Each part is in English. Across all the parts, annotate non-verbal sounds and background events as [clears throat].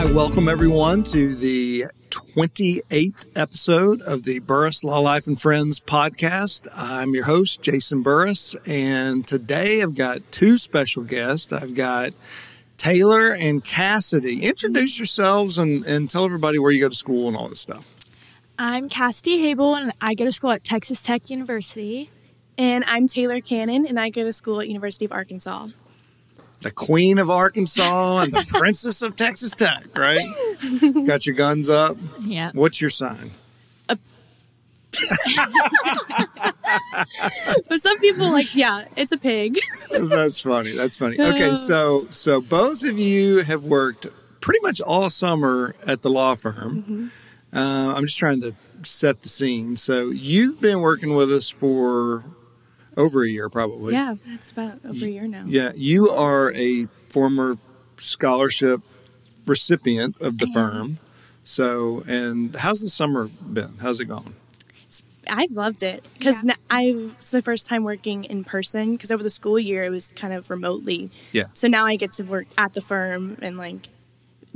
Hi, welcome everyone to the 28th episode of the Burress Law Life and Friends podcast. I'm your host, Jason Burress, and today I've got two special guests. I've got Taylor and Cassidy. Introduce yourselves and, and tell everybody where you go to school and all this stuff. I'm Cassidy Hable, and I go to school at Texas Tech University. And I'm Taylor Cannon, and I go to school at University of Arkansas. The Queen of Arkansas and the [laughs] Princess of Texas Tech, right? [laughs] Got your guns up. Yeah. What's your sign? [laughs] But some people like, yeah, it's a pig. That's funny. That's funny. Okay, so so both of you have worked pretty much all summer at the law firm. Uh, I'm just trying to set the scene. So you've been working with us for over a year, probably. yeah, that's about over a year now. Yeah. You are a former scholarship recipient of the firm. So, and how's the summer been? How's it going? I've loved it because Yeah. I it's the first time working in person because over the school year it was kind of remotely. Yeah. So now I get to work at the firm and like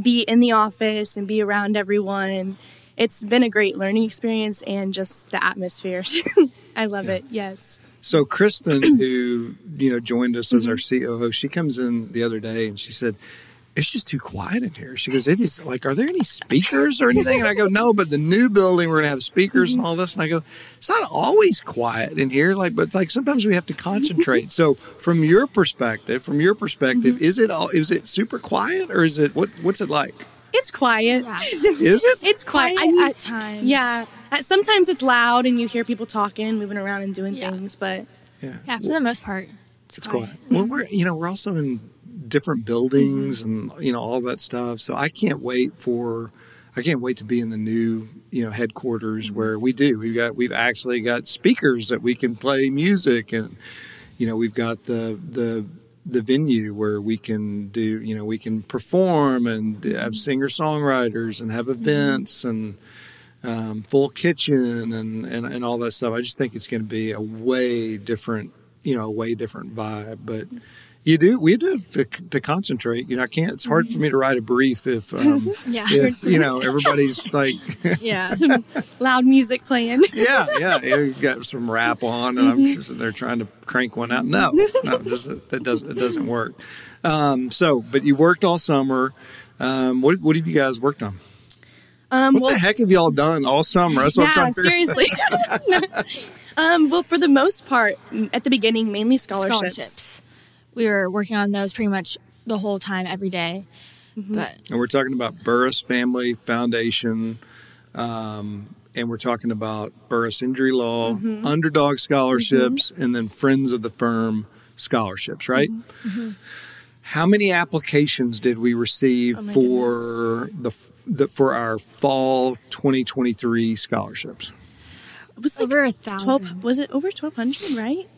be in the office and be around everyone. It's been a great learning experience and just the atmosphere. [laughs] I love it. Yes. So Kristen, [clears throat] who you know joined us as our mm-hmm. COO, she comes in the other day and she said, "It's just too quiet in here." She goes, "It is like, are there any speakers or anything?" And I go, "No, but the new building we're gonna have speakers and mm-hmm. all this." And I go, "It's not always quiet in here, like, but like sometimes we have to concentrate." Mm-hmm. so, from your perspective, from your perspective, is it all is it super quiet or is it what what's it like? It's quiet. Yeah. [laughs] Is it? It's quiet. I mean, at times. Yeah. Uh, Sometimes it's loud and you hear people talking, moving around and doing Yeah. things, but Yeah. Yeah, for the most part, it's, It's quiet. quiet. Well, we're you know we're also in different buildings and you know all that stuff. So I can't wait for I can't wait to be in the new you know headquarters where we do. We've got we've actually got speakers that we can play music and you know we've got the the the venue where we can do you know we can perform and have singer songwriters and have events and um, full kitchen and, and and all that stuff. I just think it's going to be a way different you know a way different vibe, but. You do. We do have to, to concentrate. You know, I can't. It's hard for me to write a brief if, um, [laughs] Yeah. if you know, [laughs] everybody's like, Yeah. [laughs] some loud music playing. yeah, yeah, you got some rap on, and I'm sure they're trying to crank one out. No, no, it doesn't, that doesn't it doesn't work. Um, so, but you worked all summer. Um, what what have you guys worked on? Um, What well, the heck have y'all done all summer? That's what I'm yeah, trying to figure. seriously. um, well, for the most part, at the beginning, mainly scholarships. Scholarships. We were working on those pretty much the whole time, every day. But And we're talking about Burress Family Foundation, um, and we're talking about Burress Injury Law, Mm-hmm. Underdog Scholarships, and then Friends of the Firm Scholarships, right? Mm-hmm. How many applications did we receive Oh my for the, the for our fall 2023 scholarships? It was like over a 12, thousand. was it over 1,200, right?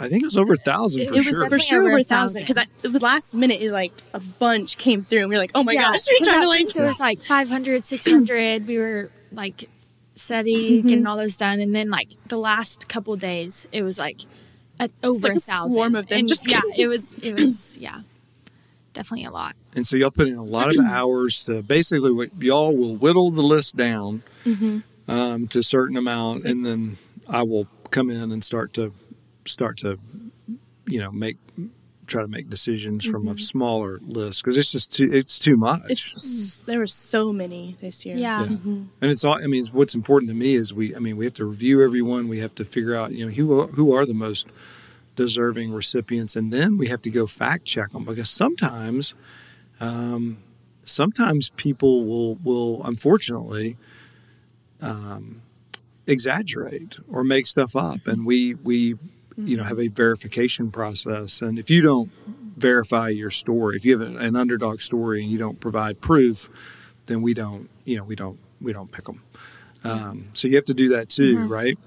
I think it was over a thousand for it was sure. for sure over over a a thousand because the last minute it like a bunch came through and we were like, oh my yeah, gosh, we're 'cause trying to like first it was like 500, 600. we were like steady Mm-hmm. getting all those done. And then like the last couple days, it was like a, over like a a thousand. swarm of them And just yeah, it was, it was, yeah, definitely a lot. And so y'all put in a lot of hours to basically what y'all will whittle the list down um, to a certain amount, and then I will come in and start to start to you know make try to make decisions from a smaller list because it's just too it's too much. it's there were so many this year. Yeah. Yeah. and it's all. I mean, what's important to me is we. I mean, we have to review everyone. We have to figure out, you know, who are, who are the most deserving recipients, and then we have to go fact check them because sometimes, um, sometimes people will will unfortunately um, exaggerate or make stuff up, and we we you know mm-hmm. have a verification process, and if you don't verify your story, if you have an underdog story and you don't provide proof, then we don't you know we don't we don't pick them. Um, so you have to do that too, mm-hmm. right?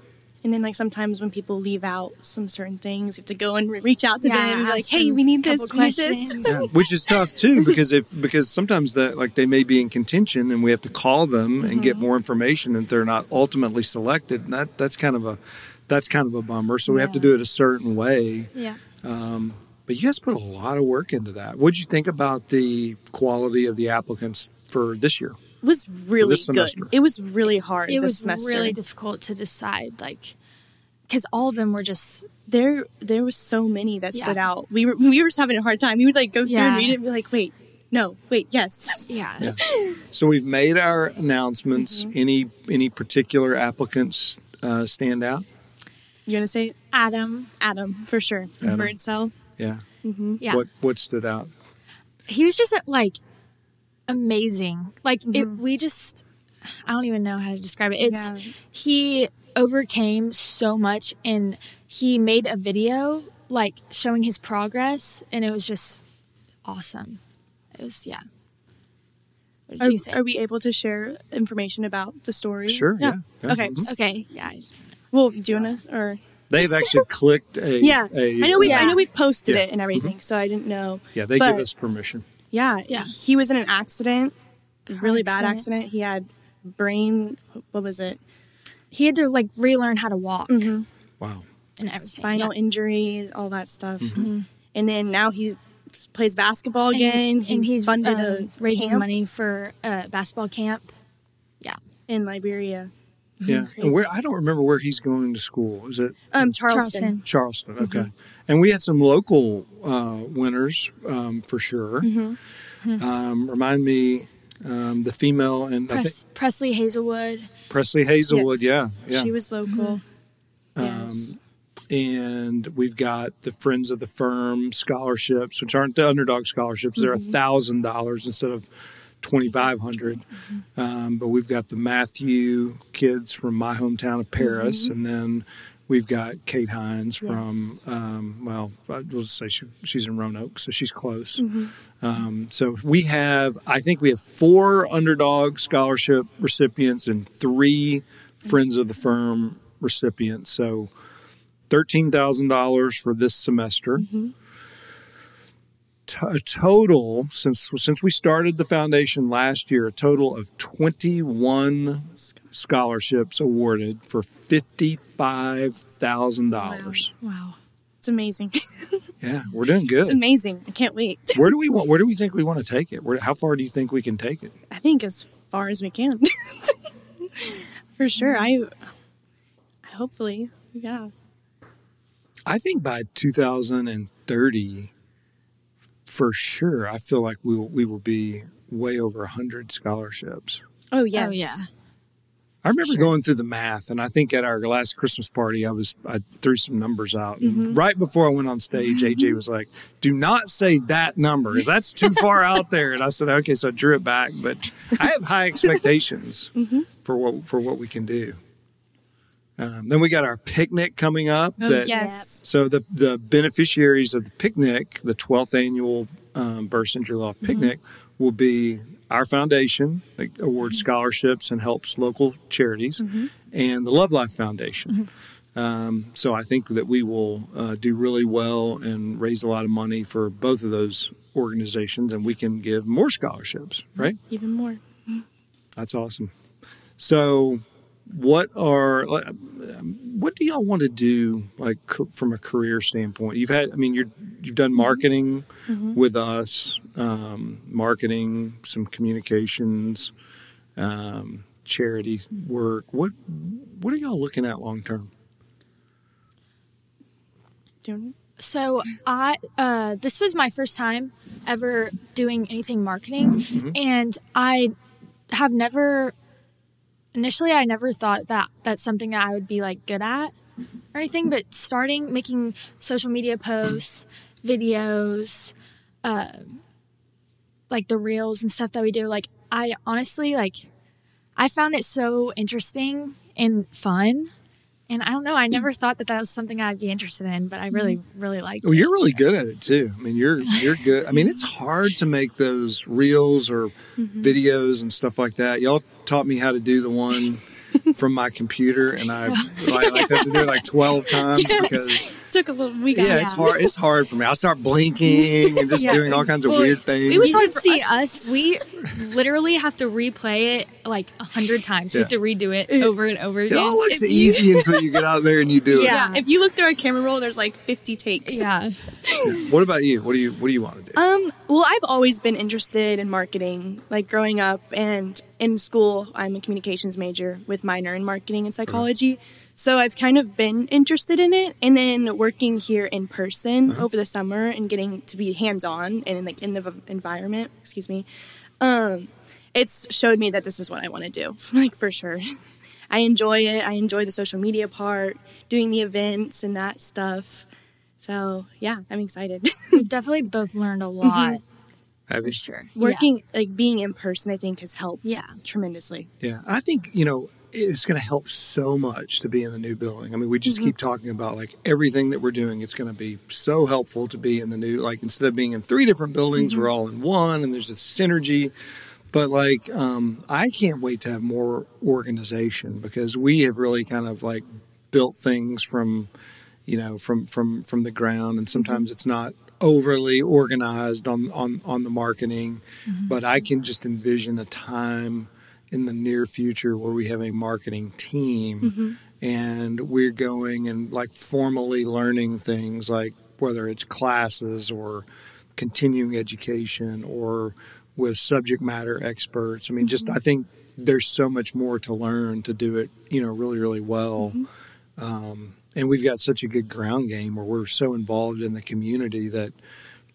And then like sometimes when people leave out some certain things, you have to go and re- reach out to Yeah, them and be like, hey, we need a this, we need this. questions. [laughs] Yeah, which is tough too because if because sometimes that like they may be in contention and we have to call them and get mm-hmm. more information if they're not ultimately selected. And that that's kind of a that's kind of a bummer. So we have to do it a certain way. Yeah. Um, but you guys put a lot of work into that. What'd you think about the quality of the applicants for this year? was really good. It was really hard. it this was semester. really difficult to decide, like, because all of them were just there. There was so many that stood out. We were we were just having a hard time. We would like go through and read it and be like, wait, no, wait, yes. yeah. So we've made our announcements. Mm-hmm. Any any particular applicants uh, stand out? You gonna say Adam, Adam for sure. Adam. Bird cell. Yeah. yeah, What what stood out? he was just like amazing. Like Mm-hmm. it, we just I don't even know how to describe it. It's Yeah. he overcame so much and he made a video like showing his progress and it was just awesome. It was yeah. What did Are, you think? are we able to share information about the story? Sure, yeah, yeah. Okay. Mhm. okay, yeah. Well, do you want to or They've actually clicked a yeah? a- I know we I know we've posted Yeah. it and everything, so I didn't know. yeah they but- give us permission. Yeah, Yeah. He was in an accident, really bad accident. accident. He had brain. What was it? He had to like relearn how to walk Mm-hmm. Wow. and everything. Spinal yeah. injuries, all that stuff. Mm-hmm. And then now he plays basketball again. he and he's funded a raising camp money for a basketball camp. Yeah, in Liberia. Yeah. And where I don't remember where he's going to school. Is it Um, Charleston. Charleston? Okay. Mm-hmm. And we had some local uh, winners um, for sure. Mm-hmm. Um, remind me um, the female and I think Presley Hazelwood. Presley Hazelwood. Yes. Yeah. Yeah. She was local. Mm-hmm. Yes. and we've got the Friends of the Firm scholarships, which aren't the underdog scholarships. They're a thousand dollars instead of twenty five Um, but we've got the Matthew kids from my hometown of Paris, and then we've got Kate Hines from um, well, I will just say she, she's in Roanoke, so she's close. Um, so we have, I think we have four underdog scholarship recipients and three Friends of the Firm recipients. So thirteen thousand dollars for this semester. A total since since we started the foundation last year, a total of twenty one scholarships awarded for fifty five thousand dollars. Wow. It's amazing. [laughs] Yeah, we're doing good. it's amazing. I can't wait. [laughs] Where do we want? Where do we think we want to take it? Where, how far do you think we can take it? I think as far as we can. [laughs] For sure. I hopefully, yeah. I think by 2030, for sure, I feel like we will, we will be way over 100 scholarships. Oh yes. Oh yeah. I remember Sure. going through the math, and I think at our last Christmas party, I was I threw some numbers out. And Mm-hmm. right before I went on stage, AJ [laughs] was like, "Do not say that number, 'cause that's too far out there." And I said, "Okay," so I drew it back. But I have high [laughs] expectations Mm-hmm. for what for what we can do. Um, then we got our picnic coming up. Oh, that- yes. So the the beneficiaries of the picnic, the twelfth annual um, Burress Injury Law Picnic, will be our foundation that awards scholarships and helps local charities, and the Love Life Foundation. Um, so I think that we will uh, do really well and raise a lot of money for both of those organizations, and we can give more scholarships. Right? Even more. That's awesome. So, what are what do y'all want to do like from a career standpoint? You've had, I mean, you're you've done marketing with us, um, marketing, some communications, um, charity work. What what are y'all looking at long term? So I uh, this was my first time ever doing anything marketing, Mm-hmm. and I have never initially I never thought that that's something that I would be like good at or anything. But starting making social media posts, videos, uh, like the reels and stuff that we do, like I honestly like I found it so interesting and fun. And I don't know. I never thought that that was something I'd be interested in, but I really, really liked Well, it. Well, you're really so. good at it too. I mean, you're you're good. I mean, it's hard to make those reels or videos and stuff like that. Y'all taught me how to do the one from my computer, and I like, like have to do it like twelve times because it Took a little. We got yeah, it's hard. It's hard for me. I start blinking and just Yeah. doing all kinds of Well, weird things. it was you hard should for see us. We literally have to replay it like a hundred times. We have to redo it over and over again. it all looks if you- easy until you get out there and you do it. Yeah. Yeah, if you look through our camera roll, there's like 50 takes. yeah. What about you? What do you What do you want to do? Um, well, I've always been interested in marketing, like growing up and in school. I'm a communications major with minor in marketing and mm-hmm. psychology. So I've kind of been interested in it, and then working here in person mm-hmm. over the summer and getting to be hands on and like in the v- environment. Excuse me. Um, it's showed me that this is what I want to do, [laughs] like for sure. I enjoy it. I enjoy the social media part, doing the events and that stuff. So yeah, I'm excited. [laughs] We've definitely both learned a mm-hmm. lot Have for you? sure. working like being in person i think has helped Yeah. tremendously Yeah, I think you know it's going to help so much to be in the new building. I mean, we just mm-hmm. keep talking about like everything that we're doing. It's going to be so helpful to be in the new. Like instead of being in three different buildings, we're mm-hmm. all in one, and there's this synergy. But like, um, I can't wait to have more organization because we have really kind of like built things from, you know, from from from the ground, and mm-hmm. sometimes it's not overly organized on on on the marketing. Mm-hmm. But I can just envision a time in the near future where we have a marketing team mm-hmm. and we're going and like formally learning things like whether it's classes or continuing education or with subject matter experts. I mean, just mm-hmm. I think there's so much more to learn to do it, you know, really, really well. Um, and we've got such a good ground game where we're so involved in the community that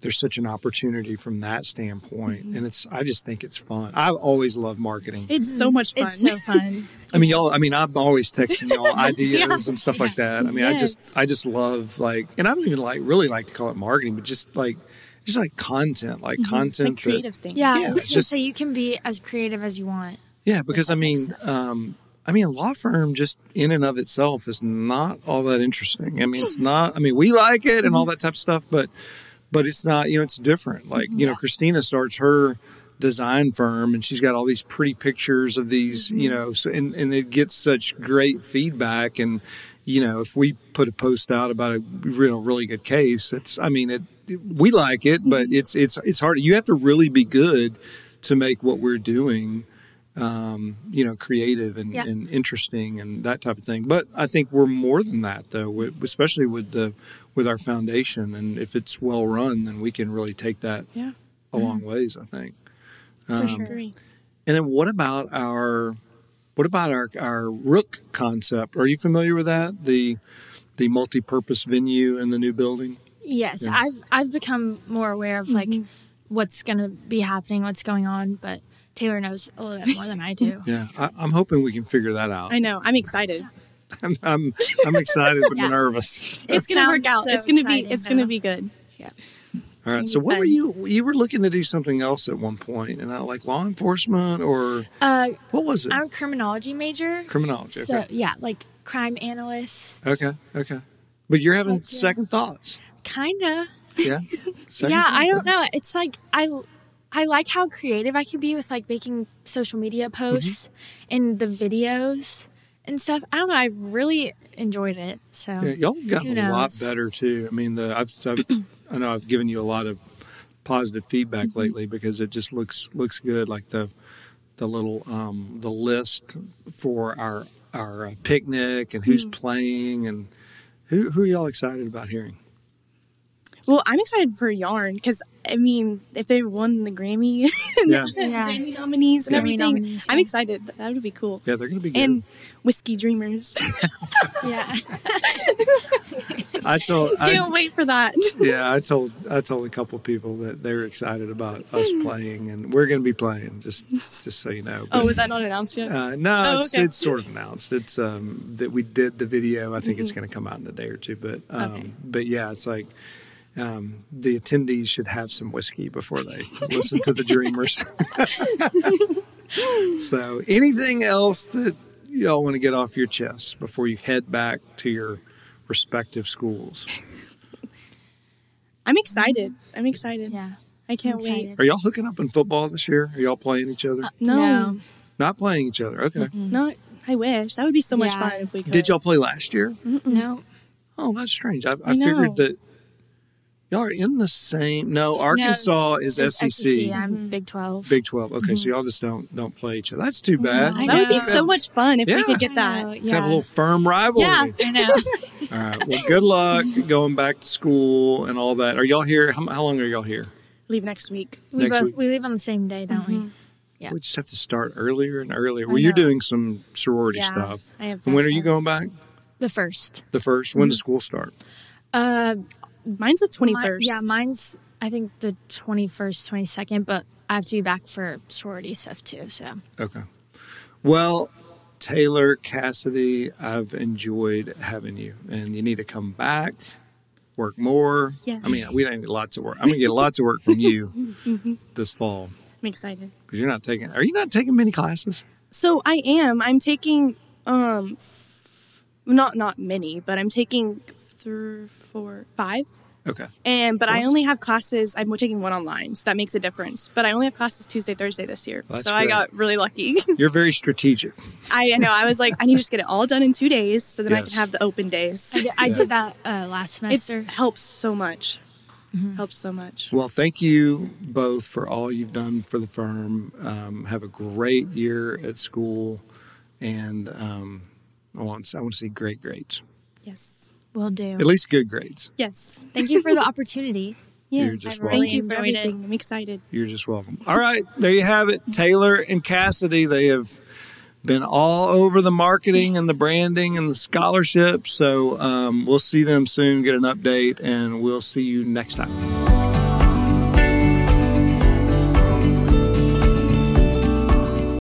there's such an opportunity from that standpoint. Mm-hmm. And it's, I just think it's fun. I've always loved marketing. it's so mm-hmm. much fun It's so fun. [laughs] I mean, y'all. I mean, I'm always texting y'all [laughs] ideas and stuff like that. I mean, I just i just love like, and I don't even like really like to call it marketing, but just like, just like content, like mm-hmm. content. like that- creative things Yeah, Yeah, I it's just- so you can be as creative as you want. yeah, because I mean, type um, I mean, a law firm just in and of itself is not all that interesting. I mean, it's mm-hmm. not. I mean, we like it and all mm-hmm. that type of stuff, but, but it's not. You know, it's different. Like you know, Christina starts her design firm and she's got all these pretty pictures of these you mm-hmm. know so and, and it gets such great feedback and you know if we put a post out about a real really good case it's i mean it we like it but it's it's it's hard you have to really be good to make what we're doing um, you know creative and, Yeah. and interesting and that type of thing but i think we're more than that though especially with the with our foundation and if it's well run then we can really take that Yeah. a long ways i think For Um, sure. And then what about our what about our our Rook concept? Are you familiar with that? The the multi-purpose venue in the new building? Yes, Yeah. I've I've become more aware of like what's gonna be happening, what's going on, but Taylor knows a little bit more than I do. [laughs] Yeah, I, I'm hoping we can figure that out. i know i'm excited [laughs] I'm I'm, I'm excited but Yeah. nervous. it's gonna work out so it's gonna be exciting, it's gonna be good Yeah. All right. So be what were you you were looking to do something else at one point, and uh, like law enforcement or Uh, what was it? I'm a criminology major, Criminology. so Okay. yeah, like crime analyst, okay. Okay. But you're having Heck second thoughts. kinda. Yeah. [laughs] Second yeah, I don't know. It's like I I like how creative I can be with like making social media posts Mm-hmm. and the videos and stuff. I don't know. I've really enjoyed it. So Yeah, y'all gotten a lot better too. I mean, the I've, I've I know I've given you a lot of positive feedback Mm-hmm. lately because it just looks looks good. Like the the little um, the list for our our uh, picnic and Mm-hmm. who's playing and who who are y'all excited about hearing? well i'm excited for yarn because i mean if they won the grammy [laughs] Yeah, [laughs] Yeah. grammy nominees and Grammy everything nominees, i'm excited that would be cool yeah, they're going to be good. and whiskey dreamers [laughs] yeah, I told I, can't wait for that yeah I told I told a couple people that they're excited about us playing and we're going to be playing. Just just so you know. But- oh is that not announced yet Uh, no, Oh, it's, okay. it's sort of announced. It's um, that we did the video. I think it's going to come out in a day or two. But um, Mm-hmm. Okay. but yeah, it's like um, the attendees should have some whiskey before they listen to the Dreamers. [laughs] so anything else that y'all want to get off your chest before you head back to your respective schools? i'm excited i'm excited yeah. i can't wait. Are y'all hooking up in football this year? Are y'all playing each other? no No. Not playing each other. Okay. not I wish that would be so much Yeah. fun if we could. Did y'all play last year? No. Oh, that's strange. I, I, I figured that y'all are in the same. No, Arkansas No, is it's SEC, SEC. I'm Big 12. Big Twelve. Okay, so mm-hmm. y'all just don't don't play each other. That's too mm-hmm. bad. I That would be so much fun if Yeah. we could get that. know, Have a little firm rivalry. Yeah. I know. [laughs] [laughs] All right. Well, good luck going back to school and all that. Are y'all here? How, how long are y'all here? Leave next week. we Next both week. we leave on the same day, don't we? Mm-hmm. Yeah. We just have to start earlier and earlier. Well, you're doing some sorority Yeah, stuff. I have when are you going back? The first. The first. When does school start? Uh, Mine's the twenty mi- first. yeah, mine's I think the 21st, 22nd, but I have to be back for sorority stuff too. So Okay. Well, Taylor Cassidy, I've enjoyed having you, and you need to come back, work more. Yes. I mean, we don't need lots of work. I'm gonna get lots of work from you [laughs] this fall I'm excited. because you're not taking. Are you not taking many classes? So I am. I'm taking um, f- not not many, but I'm taking three, four, five. Okay. And but I only have classes. I'm taking one online, so that makes a difference. But I only have classes Tuesday, Thursday this year, Well, that's so I got really lucky. [laughs] You're very strategic. I know. I was like, I need to just get it all done in two days, so that I can have the open days. I did, I Yeah. did that uh, last It semester. helps so much. Mm-hmm. Helps so much. Well, thank you both for all you've done for the firm. Um, have a great year at school, and um, I want I want to see great grades, Yes. Will do. at least good grades. Yes. Thank you for the [laughs] opportunity. You're Yes. just Thank welcome. you for Enjoyed it. everything. I'm excited. You're just welcome. All right, there you have it. Taylor and Cassidy, they have been all over the marketing and the branding and the scholarship. So um, we'll see them soon, get an update, and we'll see you next time.